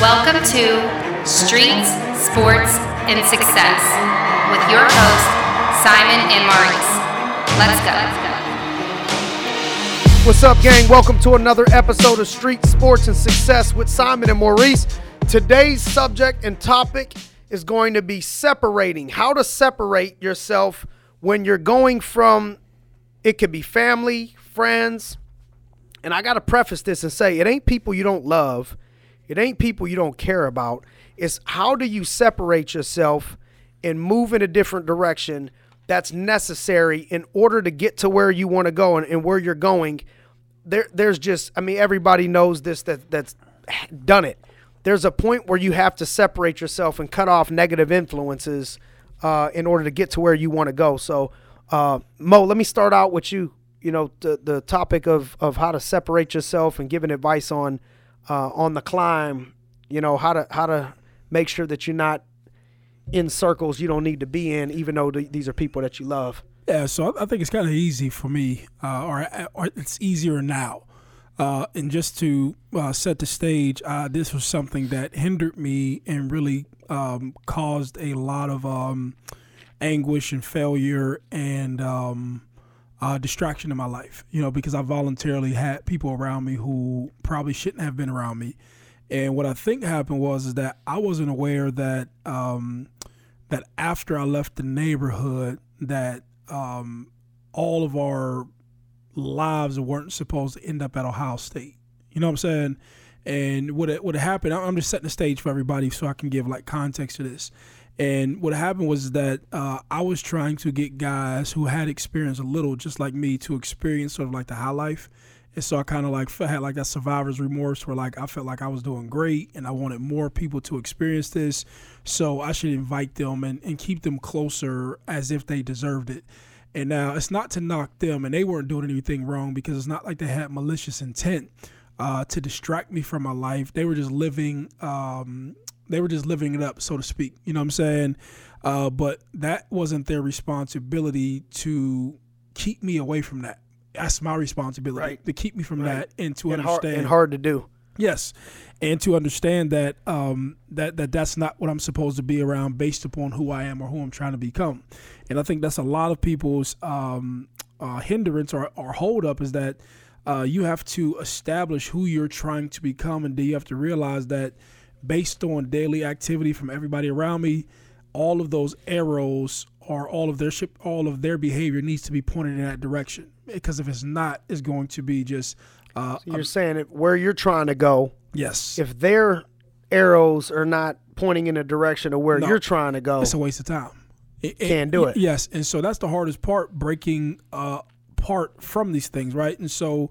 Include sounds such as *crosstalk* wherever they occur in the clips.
Welcome to Streets, Sports, and Success with your hosts, Simon and Maurice. Let's go. What's up, gang? Welcome to another episode of Street Sports and Success with Simon and Maurice. Today's subject and topic is going to be separating, how to separate yourself when you're going from it could be family, friends. And I got to preface this and say it ain't people you don't love, it ain't people you don't care about. It's how do you separate yourself and move in a different direction that's necessary in order to get to where you want to go and, and where you're going. There, there's just, I mean, everybody knows this that that's done it. There's a point where you have to separate yourself and cut off negative influences uh, in order to get to where you want to go. So, uh, Mo, let me start out with you. You know, the the topic of of how to separate yourself and giving advice on uh, on the climb. You know how to how to make sure that you're not in circles you don't need to be in, even though th- these are people that you love. Yeah, so I, I think it's kind of easy for me, uh, or, or it's easier now. Uh, and just to uh, set the stage, uh, this was something that hindered me and really um, caused a lot of um, anguish and failure and um, uh, distraction in my life. You know, because I voluntarily had people around me who probably shouldn't have been around me. And what I think happened was is that I wasn't aware that um, that after I left the neighborhood, that um, all of our lives weren't supposed to end up at Ohio State. You know what I'm saying? And what it, what happened? I'm just setting the stage for everybody so I can give like context to this. And what happened was that uh, I was trying to get guys who had experience a little, just like me, to experience sort of like the high life. And so I kind of like had like that survivor's remorse where like I felt like I was doing great and I wanted more people to experience this. So I should invite them and, and keep them closer as if they deserved it. And now it's not to knock them and they weren't doing anything wrong because it's not like they had malicious intent uh, to distract me from my life. They were just living um, they were just living it up, so to speak. You know what I'm saying? Uh, but that wasn't their responsibility to keep me away from that. That's my responsibility Right. to keep me from Right. that and to and hard, understand and hard to do. Yes, and to understand that um, that that that's not what I'm supposed to be around based upon who I am or who I'm trying to become, and I think that's a lot of people's um, uh, hindrance or, or hold up is that uh, you have to establish who you're trying to become, and you have to realize that based on daily activity from everybody around me, all of those arrows or all of their ship, all of their behavior needs to be pointed in that direction because if it's not, it's going to be just uh, You're saying it where you're trying to go. yes. If their arrows are not pointing in the direction of where No. you're trying to go, it's a waste of time. It, Can't do it. Yes, and so that's the hardest part, breaking uh, part from these things, right? And so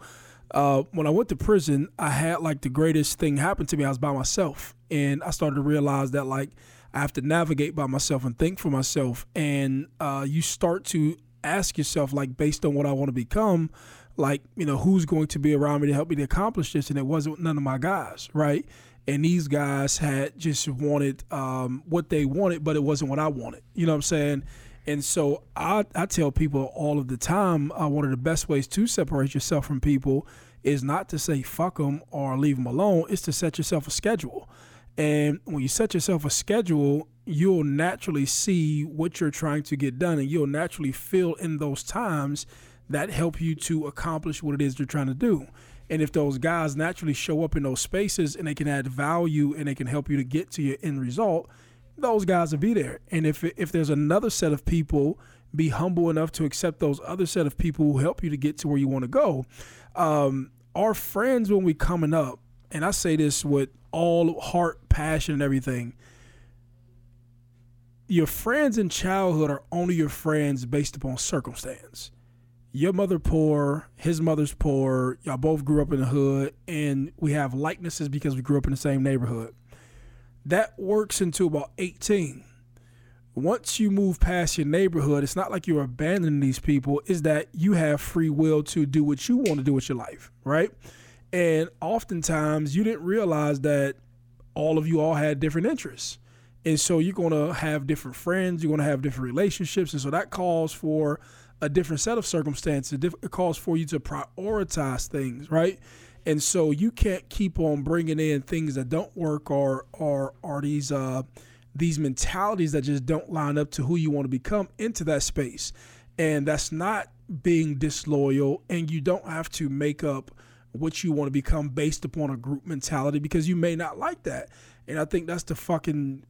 uh, when I went to prison, I had like the greatest thing happen to me. I was by myself, and I started to realize that like I have to navigate by myself and think for myself, and uh, you start to ask yourself like based on what I want to become. Like you know who's going to be around me to help me to accomplish this, and it wasn't none of my guys, right? and these guys had just wanted um, what they wanted, but it wasn't what I wanted. You know what I'm saying? And so I, I tell people all of the time, uh, one of the best ways to separate yourself from people is not to say fuck them or leave them alone. It's to set yourself a schedule. And when you set yourself a schedule, you'll naturally see what you're trying to get done, and you'll naturally feel in those times that help you to accomplish what it is you're trying to do. And if those guys naturally show up in those spaces and they can add value and they can help you to get to your end result, those guys will be there. And if if there's another set of people, be humble enough to accept those other set of people who help you to get to where you want to go. Um, our friends when we coming up, and I say this with all heart, passion, and everything. Your friends in childhood are only your friends based upon circumstance your mother poor, his mother's poor, y'all both grew up in the hood, and we have likenesses because we grew up in the same neighborhood. That works until about 18. Once you move past your neighborhood, it's not like you're abandoning these people, is that you have free will to do what you want to do with your life, right? And oftentimes you didn't realize that all of you all had different interests. And so you're going to have different friends, you're going to have different relationships. And so that calls for a different set of circumstances. It It calls for you to prioritize things, right? And so you can't keep on bringing in things that don't work or or are these uh these mentalities that just don't line up to who you want to become into that space. And that's not being disloyal and you don't have to make up what you want to become based upon a group mentality because you may not like that. And I think that's the fucking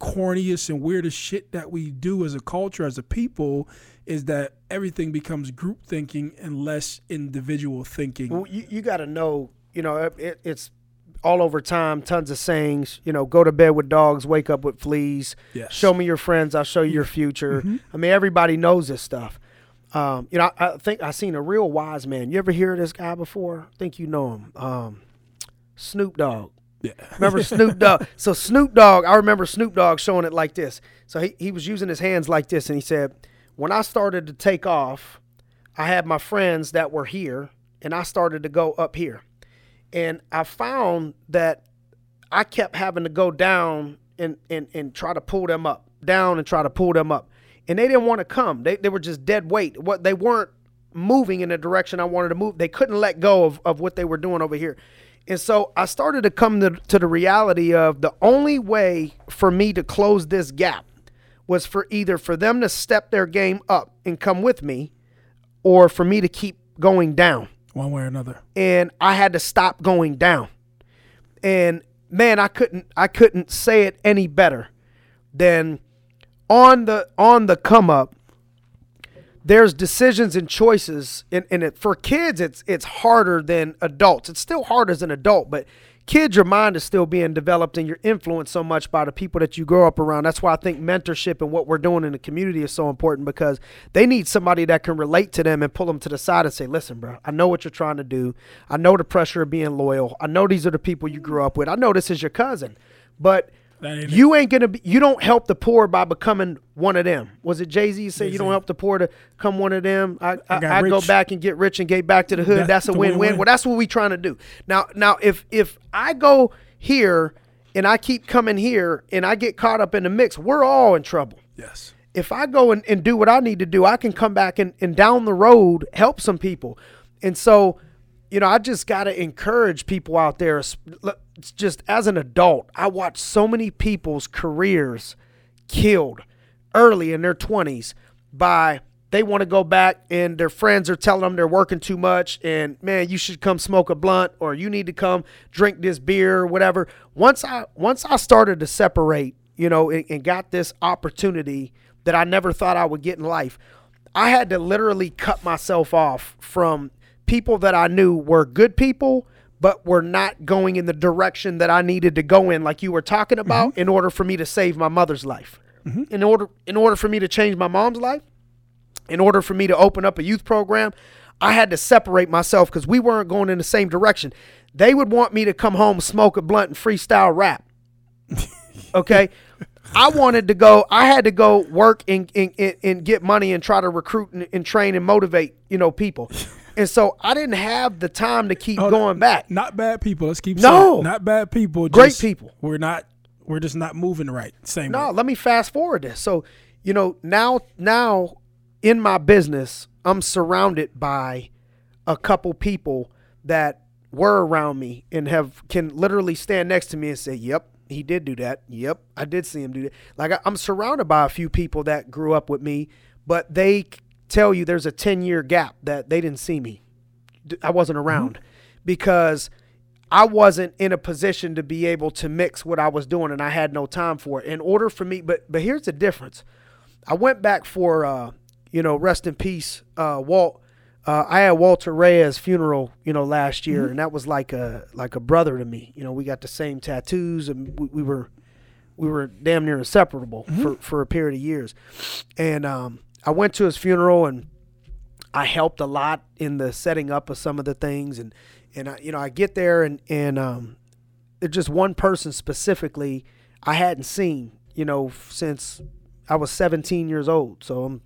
corniest and weirdest shit that we do as a culture, as a people, is that everything becomes group thinking and less individual thinking. Well, you, you got to know, you know, it, it's all over time, tons of sayings, you know, go to bed with dogs, wake up with fleas. Yes. Show me your friends, I'll show you your future. I mean, everybody knows this stuff. Um, you know, I, I think I seen a real wise man. You ever hear of this guy before? I think you know him. Um, Snoop Dogg. Yeah. Remember *laughs* Snoop Dogg? So Snoop Dogg, I remember Snoop Dogg showing it like this. So he, he was using his hands like this, and he said, When I started to take off, I had my friends that were here, and I started to go up here. And I found that I kept having to go down and, and, and try to pull them up, down and try to pull them up. And they didn't want to come. They, they were just dead weight. What they weren't moving in the direction I wanted to move. They couldn't let go of, of what they were doing over here. And so I started to come to, to the reality of the only way for me to close this gap was for either for them to step their game up and come with me or for me to keep going down One way or another. and I had to stop going down. And man, I couldn't I couldn't say it any better than on the on the come up. There's decisions and choices, and, and it, for kids, it's it's harder than adults. It's still hard as an adult, but kids, your mind is still being developed, and you're influenced so much by the people that you grow up around. That's why I think mentorship and what we're doing in the community is so important because they need somebody that can relate to them and pull them to the side and say, "Listen, bro, I know what you're trying to do. I know the pressure of being loyal. I know these are the people you grew up with. I know this is your cousin, but." That ain't it. You ain't gonna be. You don't help the poor by becoming one of them. Was it Jay Z say you don't help the poor to come one of them? I I, got I go back and get rich and get back to the hood. That- that's a win win. win-win. Well, that's what we trying to do. Now now if if I go here and I keep coming here and I get caught up in the mix, we're all in trouble. Yes. If I go and, and do what I need to do, I can come back and, and down the road help some people. And so, you know, I just got to encourage people out there. It's Just as an adult, I watch so many people's careers killed early in their 20s by they want to go back and their friends are telling them they're working too much and man you should come smoke a blunt or you need to come drink this beer or whatever. Once i once i started to separate you know and, and got this opportunity that i never thought i would get in life i had to literally cut myself off from people that i knew were good people but we were not going in the direction that I needed to go in, like you were talking mm-hmm. about, in order for me to save my mother's life. Mm-hmm. In order, in order for me to change my mom's life, in order for me to open up a youth program, I had to separate myself because we weren't going in the same direction. They would want me to come home, smoke a blunt, and freestyle rap. *laughs* Okay. I wanted to go, I had to go work and, and, and, and get money and try to recruit and, and train and motivate, you know, people. *laughs* And so I didn't have the time to keep going back. Not bad people. Let's keep No. saying. Not bad people. Great people. We're not. We're just not moving right. Same. No, way. let me fast forward this. So, you know, now now in my business, I'm surrounded by a couple people that were around me and have can literally stand next to me and say, "Yep, he did do that. Yep, I did see him do that." Like I, I'm surrounded by a few people that grew up with me, but they tell you there's a 10 year gap that they didn't see me. I wasn't around because I wasn't in a position to be able to mix what I was doing and I had no time for it. In order for me, but but here's the difference. I went back for uh, you know, rest in peace, uh, Walt. Uh, I had Walter Reyes funeral, you know, last year, and that was like a like a brother to me. You know, we got the same tattoos, and we, we were we were damn near inseparable for for a period of years. And um, I went to his funeral, and I helped a lot in the setting up of some of the things, and and I, you know, I get there, and and um, there's just one person specifically I hadn't seen, you know, since I was 17 years old. So I'm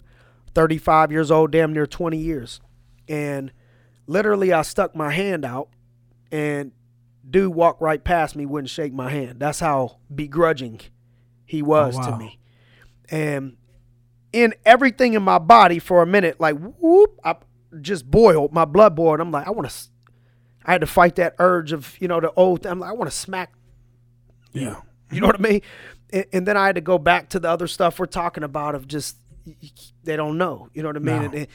35 years old, damn near 20 years, and literally I stuck my hand out, and dude walked right past me, wouldn't shake my hand. That's how begrudging he was to wow. me, and in everything in my body for a minute, like whoop, I just boiled, my blood boiled. I'm like, I want to, I had to fight that urge of you know the old. I'm like, I want to smack. Yeah. You know what I mean? And, and then I had to go back to the other stuff we're talking about of just they don't know. You know what I mean? No. And- and-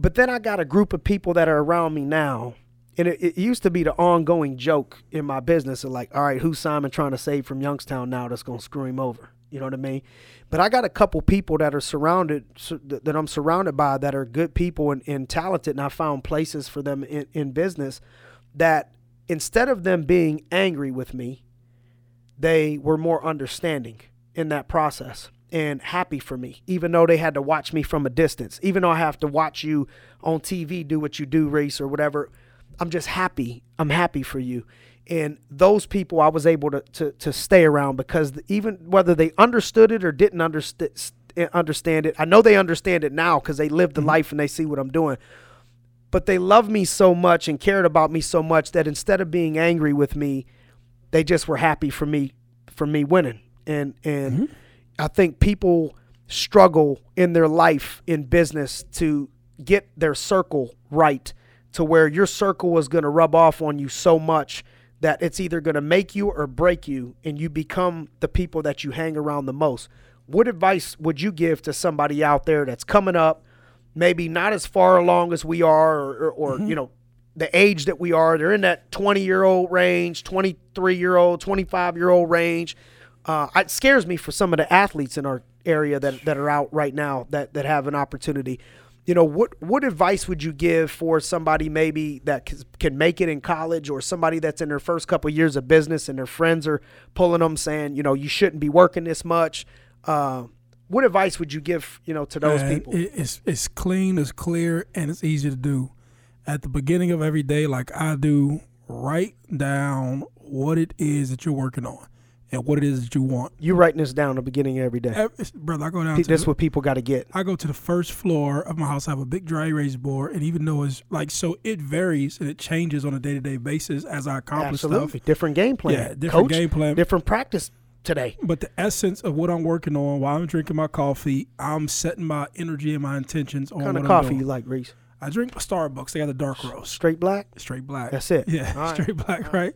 but then I got a group of people that are around me now. And it, it used to be the ongoing joke in my business of like, all right, who's Simon trying to save from Youngstown now that's going to screw him over? You know what I mean? But I got a couple people that are surrounded, that I'm surrounded by that are good people and, and talented. And I found places for them in, in business that instead of them being angry with me, they were more understanding in that process and happy for me, even though they had to watch me from a distance. Even though I have to watch you on TV do what you do, race or whatever, I'm just happy. I'm happy for you. And those people I was able to, to, to stay around because even whether they understood it or didn't underst- eh, understand it, I know they understand it now because they live the mm-hmm. life and they see what I'm doing. But they loved me so much and cared about me so much that instead of being angry with me, they just were happy for me for me winning. And and mm-hmm. I think people struggle in their life in business to get their circle right to where your circle is going to rub off on you so much that it's either going to make you or break you and you become the people that you hang around the most. What advice would you give to somebody out there that's coming up maybe not as far along as we are or, or, or you know the age that we are? They're in that 20 year old range 23 year old 25 year old range. Uh, it scares me for some of the athletes in our area that, that are out right now that, that have an opportunity you know what what advice would you give for somebody maybe that c- can make it in college or somebody that's in their first couple years of business and their friends are pulling them saying you know you shouldn't be working this much? Uh, what advice would you give you know to those people? it's it's clean, it's clear, and it's easy to do. At the beginning of every day, like I do, write down what it is that you're working on and what it is that you want. You writing this down at the beginning of every day. Every, brother, I go down Pe- That's the, what people got to get. I go to the first floor of my house. I have a big dry erase board, and even though it's like so, it varies and it changes on a day to day basis as I accomplish Absolutely, stuff. different game plan. Yeah, different game plan. different practice today. But the essence of what I'm working on while I'm drinking my coffee, I'm setting my energy and my intentions on What kind what of coffee you like, Reese? I drink Starbucks. They got the dark roast, Straight black. straight black. That's it. Yeah, *laughs* right. straight black, right?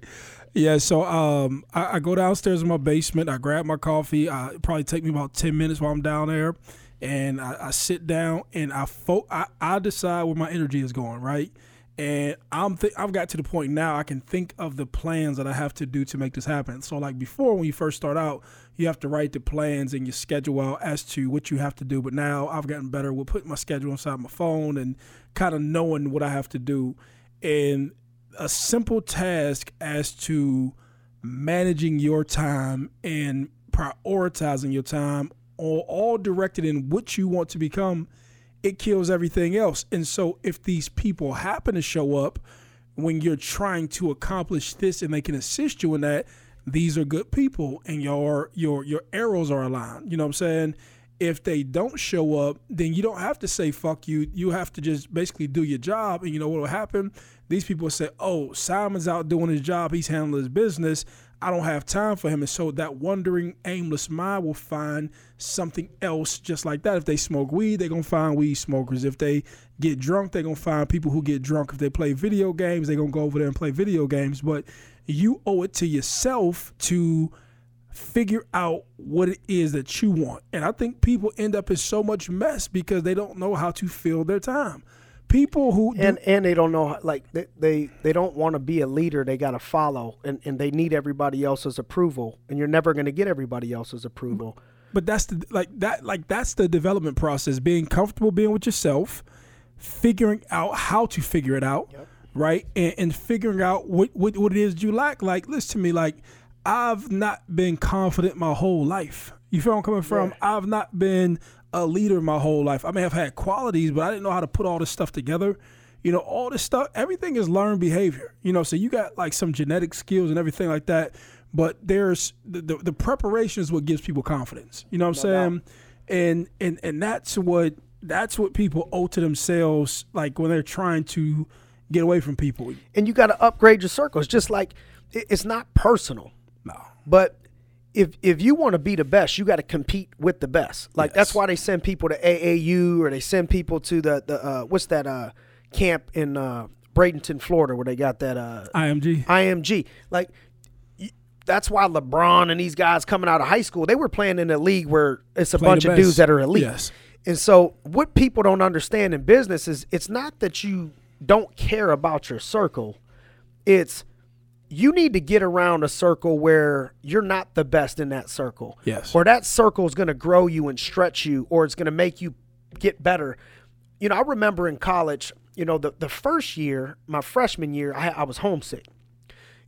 Yeah. So um, I, I go downstairs in my basement. I grab my coffee. I it probably take me about ten minutes while I'm down there, and I, I sit down and I, fo- I I decide where my energy is going, right? And I'm th- I've got to the point now I can think of the plans that I have to do to make this happen. So like before, when you first start out, you have to write the plans and your schedule out as to what you have to do. But now I've gotten better with putting my schedule inside my phone and kind of knowing what I have to do. And a simple task as to managing your time and prioritizing your time, all, all directed in what you want to become, it kills everything else. And so, if these people happen to show up when you're trying to accomplish this and they can assist you in that, these are good people and your your your arrows are aligned. You know what I'm saying? If they don't show up, then you don't have to say fuck you. You have to just basically do your job. And you know what will happen? These people say, Oh, Simon's out doing his job, he's handling his business. I don't have time for him. And so that wandering, aimless mind will find something else just like that. If they smoke weed, they're going to find weed smokers. If they get drunk, they're going to find people who get drunk. If they play video games, they're going to go over there and play video games. But you owe it to yourself to figure out what it is that you want. And I think people end up in so much mess because they don't know how to fill their time. People who do, And and they don't know how- like they they, they don't want to be a leader. They got to follow, and, and they need everybody else's approval. And you're never going to get everybody else's approval. but that's the like that like that's the development process being comfortable being with yourself figuring out how to figure it out right and, and figuring out what, what what it is you lack like listen to me like i've not been confident my whole life. You feel i'm coming from? I've not been a leader my whole life. I may have had qualities but i didn't know how to put all this stuff together. You know all this stuff everything is learned behavior. You know so you got like some genetic skills and everything like that but there's the, the, the preparation is what gives people confidence. You know what i'm saying? And and and that's what that's what people owe to themselves like when they're trying to get away from people. And you got to upgrade your circles. Just like it's not personal. No But if if you want to be the best, you got to compete with the best. Like that's why they send people to AAU or they send people to the the uh, what's that uh, camp in uh, Bradenton, Florida, where they got that uh, IMG. IMG. Like that's why LeBron and these guys coming out of high school, they were playing in a league where it's a Play bunch of dudes that are elite. Yes. And so what people don't understand in business is it's not that you don't care about your circle. It's you need to get around a circle where you're not the best in that circle. Yes. Or that circle is going to grow you and stretch you or it's going to make you get better. You know, I remember in college, you know, the, the first year, my freshman year, I, I was homesick.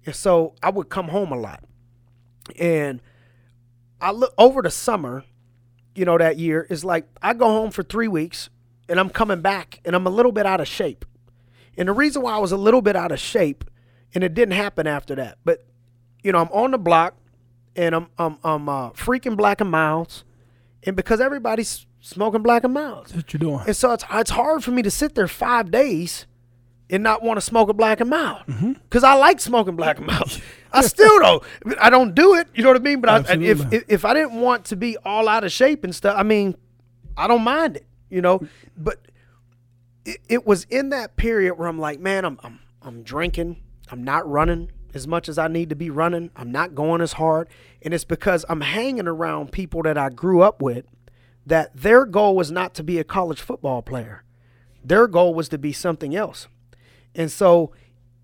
And so I would come home a lot. And I look over the summer, you know, that year is like I go home for three weeks and I'm coming back and I'm a little bit out of shape. And the reason why I was a little bit out of shape, and it didn't happen after that, but you know, I'm on the block and I'm I'm I'm uh, freaking black and milds, and because everybody's smoking black and That's what you're doing. and so it's it's hard for me to sit there five days and not want to smoke a black and mild because I like smoking black and mild. *laughs* I still don't. I don't do it. You know what I mean? But I, if, if if I didn't want to be all out of shape and stuff, I mean, I don't mind it. You know, but it, it was in that period where I'm like, man, I'm I'm I'm drinking. I'm not running as much as I need to be running. I'm not going as hard, and it's because I'm hanging around people that I grew up with that their goal was not to be a college football player. Their goal was to be something else. And so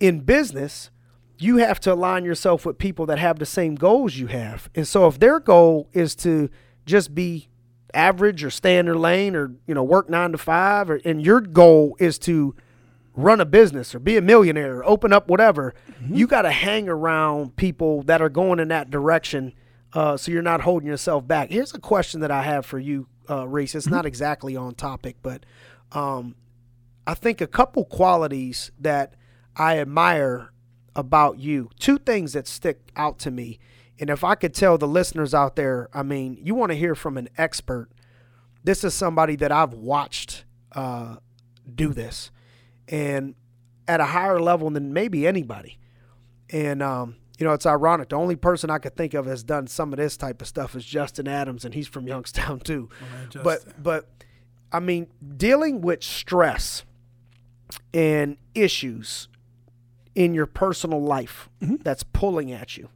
in business, you have to align yourself with people that have the same goals you have. And so if their goal is to just be average or stay in their lane or, you know, work 9 to 5 or and your goal is to run a business or be a millionaire or open up whatever, you got to hang around people that are going in that direction uh, so you're not holding yourself back. Here's a question that I have for you, uh, Reese. It's not exactly on topic, but um, I think a couple qualities that I admire about you, two things that stick out to me. And if I could tell the listeners out there, I mean, you want to hear from an expert. This is somebody that I've watched uh, do this and at a higher level than maybe anybody. And, um, you know, it's ironic. The only person I could think of has done some of this type of stuff is Justin Adams, and he's from Youngstown *laughs* too. but, but, I mean, dealing with stress and issues in your personal life that's pulling at you,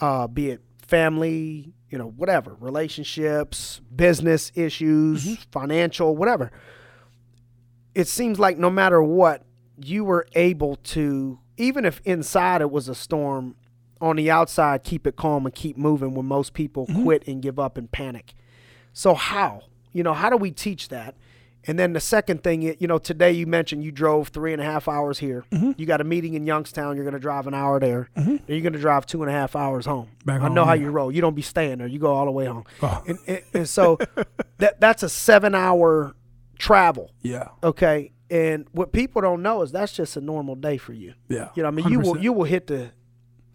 uh, be it family, you know, whatever, relationships, business issues, financial, whatever. It seems like no matter what, you were able to, even if inside it was a storm, on the outside, keep it calm and keep moving when most people mm-hmm. quit and give up and panic. So, how? You know, how do we teach that? And then the second thing, you know, today you mentioned you drove three and a half hours here. Mm-hmm. You got a meeting in Youngstown. You're going to drive an hour there. Mm-hmm. Then you're going to drive two and a half hours home. Back I home, know how yeah. you roll. You don't be staying there. You go all the way home. Oh. And, and, and so *laughs* that that's a seven hour travel. Yeah. Okay. And what people don't know is that's just a normal day for you. Yeah. You know, I mean, you will 100%. you will hit the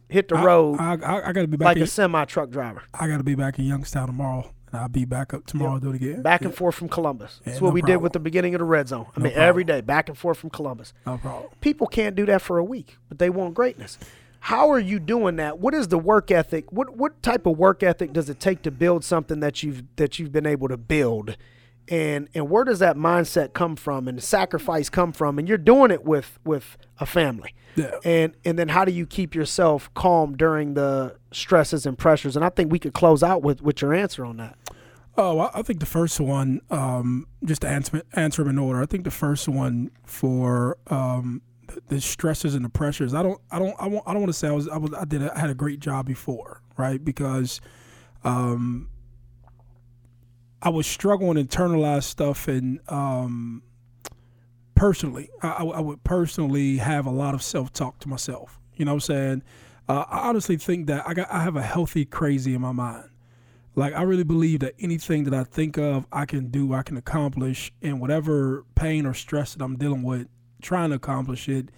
hit the I- road I, I, I got to be back. like in, a semi truck driver, I got to be back in Youngstown tomorrow, and I'll be back up tomorrow. Do it again. back and forth from Columbus. That's Yeah, what no we did with the beginning of the red zone. I No mean, problem. every day, back and forth from Columbus. No problem. People can't do that for a week, but they want greatness. How are you doing that? What is the work ethic? What what type of work ethic does it take to build something that you've that you've been able to build? And and where does that mindset come from and the sacrifice come from? And you're doing it with with a family. Yeah. And and then how do you keep yourself calm during the stresses and pressures? And I think we could close out with with your answer on that. Oh, I- I think the first one, um, just to answer, answer them in order. I think the first one for um, the, the stresses and the pressures. I don't, I don't, I, won't, I don't want to say I was, I was, I did, a, I had a great job before, right? Because um, I was struggling to internalize stuff and um, personally, I, I would personally have a lot of self talk to myself. You know what I'm saying? Uh, I honestly think that I got, I have a healthy crazy in my mind. Like I really believe that anything that I think of, I can do, I can accomplish, and whatever pain or stress that I'm dealing with, trying to accomplish it,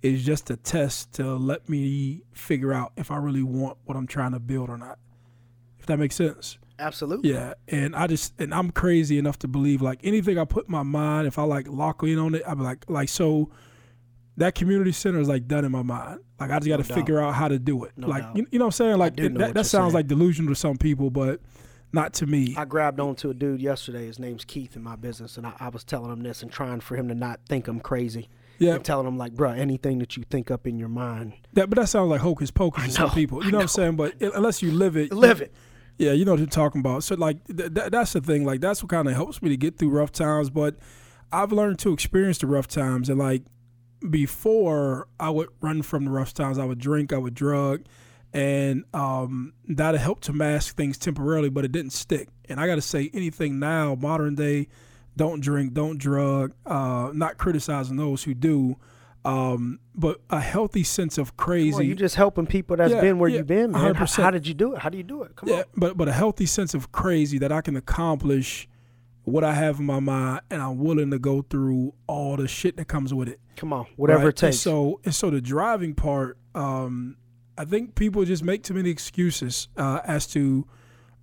is just a test to let me figure out if I really want what I'm trying to build or not. If that makes sense. Absolutely. Yeah, and I just and I'm crazy enough to believe like anything I put in my mind, if I like lock in on it, I'm like like so. That community center is like done in my mind. Like I just got to doubt. figure out how to do it. No like you, you know what I'm saying? Like it- that, that sounds saying. like delusional to some people, but not to me. I grabbed onto a dude yesterday. His name's Keith in my business, and I, I was telling him this and trying for him to not think I'm crazy. Yeah. and telling him like, bruh, anything that you think up in your mind, That, but that sounds like hocus pocus to some people. *laughs* You know, what I'm saying? But unless you live it, live it. Yeah, you know what you're talking about. So like th- th- that's the thing. Like that's what kind of helps me to get through rough times. But I've learned to experience the rough times. And like before, I would run from the rough times. I would drink. I would drug, and um, that helped to mask things temporarily. But it didn't stick. And I got to say, anything now, modern day, don't drink, don't drug. Uh, not criticizing those who do. Um, but a healthy sense of crazy. Well, you just helping people that's Yeah, been where yeah, you've been, man. How, 100%. how did you do it? How do you do it? Come Yeah, on. but but a healthy sense of crazy that I can accomplish what I have in my mind, and I'm willing to go through all the shit that comes with it. Come on. Whatever right? it takes. And so and so the driving part, um, I think people just make too many excuses uh, as to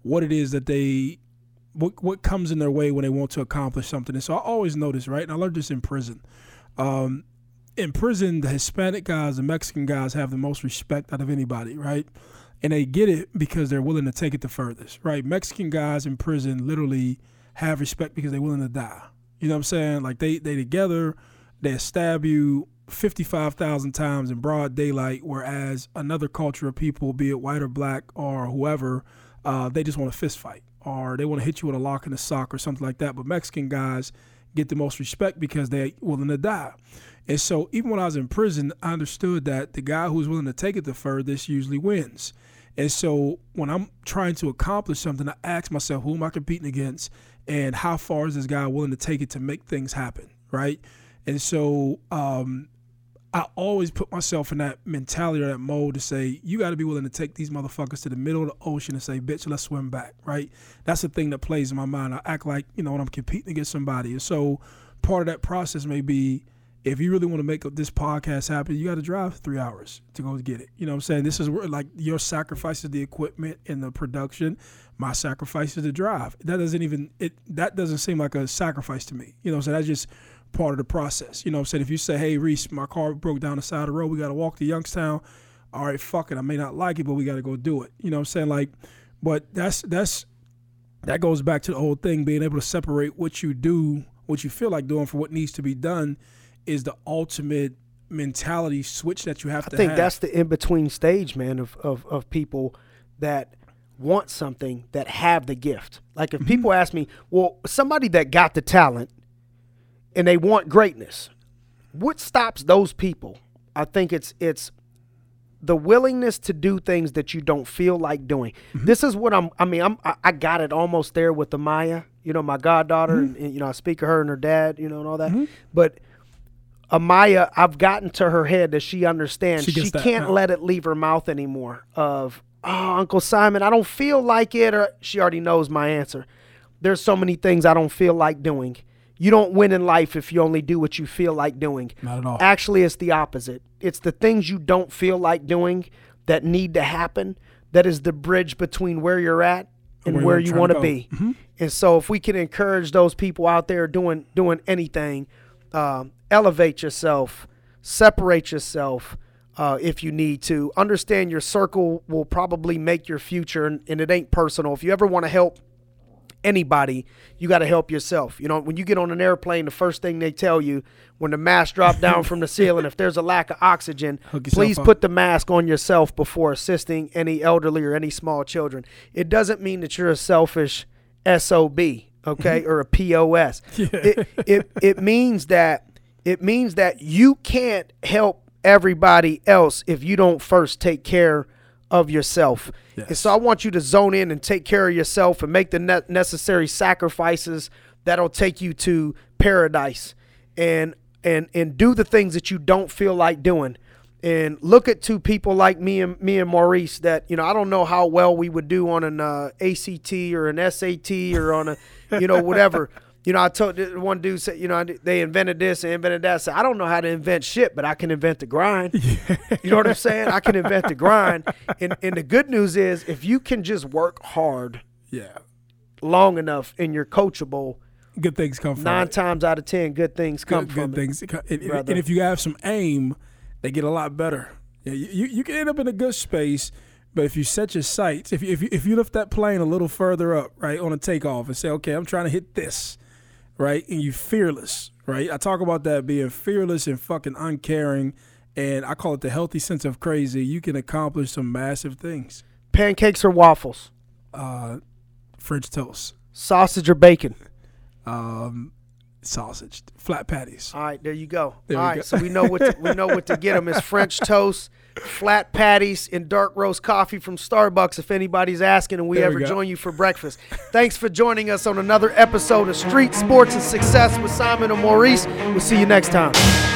what it is that they what what comes in their way when they want to accomplish something. And so I always notice, right? And I learned this in prison. Um, in prison, the Hispanic guys, the Mexican guys have the most respect out of anybody, right? And they get it because they're willing to take it the furthest, right? Mexican guys in prison literally have respect because they're willing to die. You know what I'm saying? Like they they together, they stab you 55,000 times in broad daylight, whereas another culture of people, be it white or black or whoever, uh, they just want to fist fight or they want to hit you with a lock in the sock or something like that. But Mexican guys get the most respect because they're willing to die. And so even when I was in prison, I understood that the guy who's willing to take it the furthest usually wins. And so when I'm trying to accomplish something, I ask myself, who am I competing against? And how far is this guy willing to take it to make things happen? Right. And so um, I always put myself in that mentality or that mode to say, you got to be willing to take these motherfuckers to the middle of the ocean and say, bitch, let's swim back. Right. That's the thing that plays in my mind. I act like, you know, when I'm competing against somebody. And so part of that process may be, if you really want to make this podcast happen, you got to drive three hours to go get it. You know what I'm saying? This is where like your sacrifice is the equipment and the production. My sacrifice is the drive. That doesn't even it. That doesn't seem like a sacrifice to me. You know, so that's just part of the process. You know what I'm saying? If you say, "Hey, Reese, my car broke down the side of the road. We got to walk to Youngstown." All right, fuck it. I may not like it, but we got to go do it. You know what I'm saying? Like, but that's that's that goes back to the whole thing being able to separate what you do, what you feel like doing, for what needs to be done is the ultimate mentality switch that you have to. I to think have. that's the in between stage, man, of, of, of people that want something that have the gift. Like Mm-hmm. if people ask me, well, somebody that got the talent and they want greatness, what stops those people? I think it's it's the willingness to do things that you don't feel like doing. Mm-hmm. This is what I'm. I mean, I'm. I, I got it almost there with the Maya. You know, my goddaughter, Mm-hmm. and, and, you know, I speak of her and her dad. You know, and all that. But Amaya, I've gotten to her head that she understands She she, can't now. let it leave her mouth anymore. Of oh, Uncle Simon, I don't feel like it, or she already knows my answer. There's so many things I don't feel like doing. You don't win in life if you only do what you feel like doing. Not at all. Actually, it's the opposite. It's the things you don't feel like doing that need to happen that is the bridge between where you're at and Where where, you want to go. Mm-hmm. be. And so, if we can encourage those people out there doing doing anything, um, elevate yourself, separate yourself. Uh, if you need to understand your circle will probably make your future and, and it ain't personal if you ever want to help anybody, you got to help yourself. You know, when you get on an airplane, the first thing they tell you when the mask drop down from the ceiling, if there's a lack of oxygen, please up. put the mask on yourself before assisting any elderly or any small children. It doesn't mean that you're a selfish SOB, okay, mm-hmm. or a POS. *laughs* It, it it means that it means that you can't help everybody else if you don't first take care of yourself. And so I want you to zone in and take care of yourself and make the ne- necessary sacrifices that'll take you to paradise and and and do the things that you don't feel like doing. And look at two people like me and me and Maurice that you know I don't know how well we would do on an uh, ACT or an SAT or on a you know whatever. *laughs* You know, I told one dude said, you know, they invented this and invented that. I said, I don't know how to invent shit, but I can invent the grind. *laughs* You know what I'm saying? I can invent the grind. And and the good news is, if you can just work hard yeah. long enough and you're coachable, Good things come from nine it. times out of ten, good things come good, from good it. things. And, and- and if you have some aim, they get a lot better. Yeah, you, you, you can end up in a good space, but if you set your sights, if you, if you, if you lift that plane a little further up, right, on a takeoff and say, okay, I'm trying to hit this, right, and you fearless, right? I talk about that being fearless and fucking uncaring, and I call it the healthy sense of crazy. You can accomplish some massive things. Pancakes or waffles? Uh, French toast, Sausage or bacon? um, sausage, flat patties. All right, there you go. There All right, go. so we know what to, we know what to get them is *laughs* French toast, flat patties, and dark roast coffee from Starbucks. If anybody's asking, and we There ever go. join you for breakfast. Thanks for joining us on another episode of Street Sports and Success with Simon and Maurice. We'll see you next time.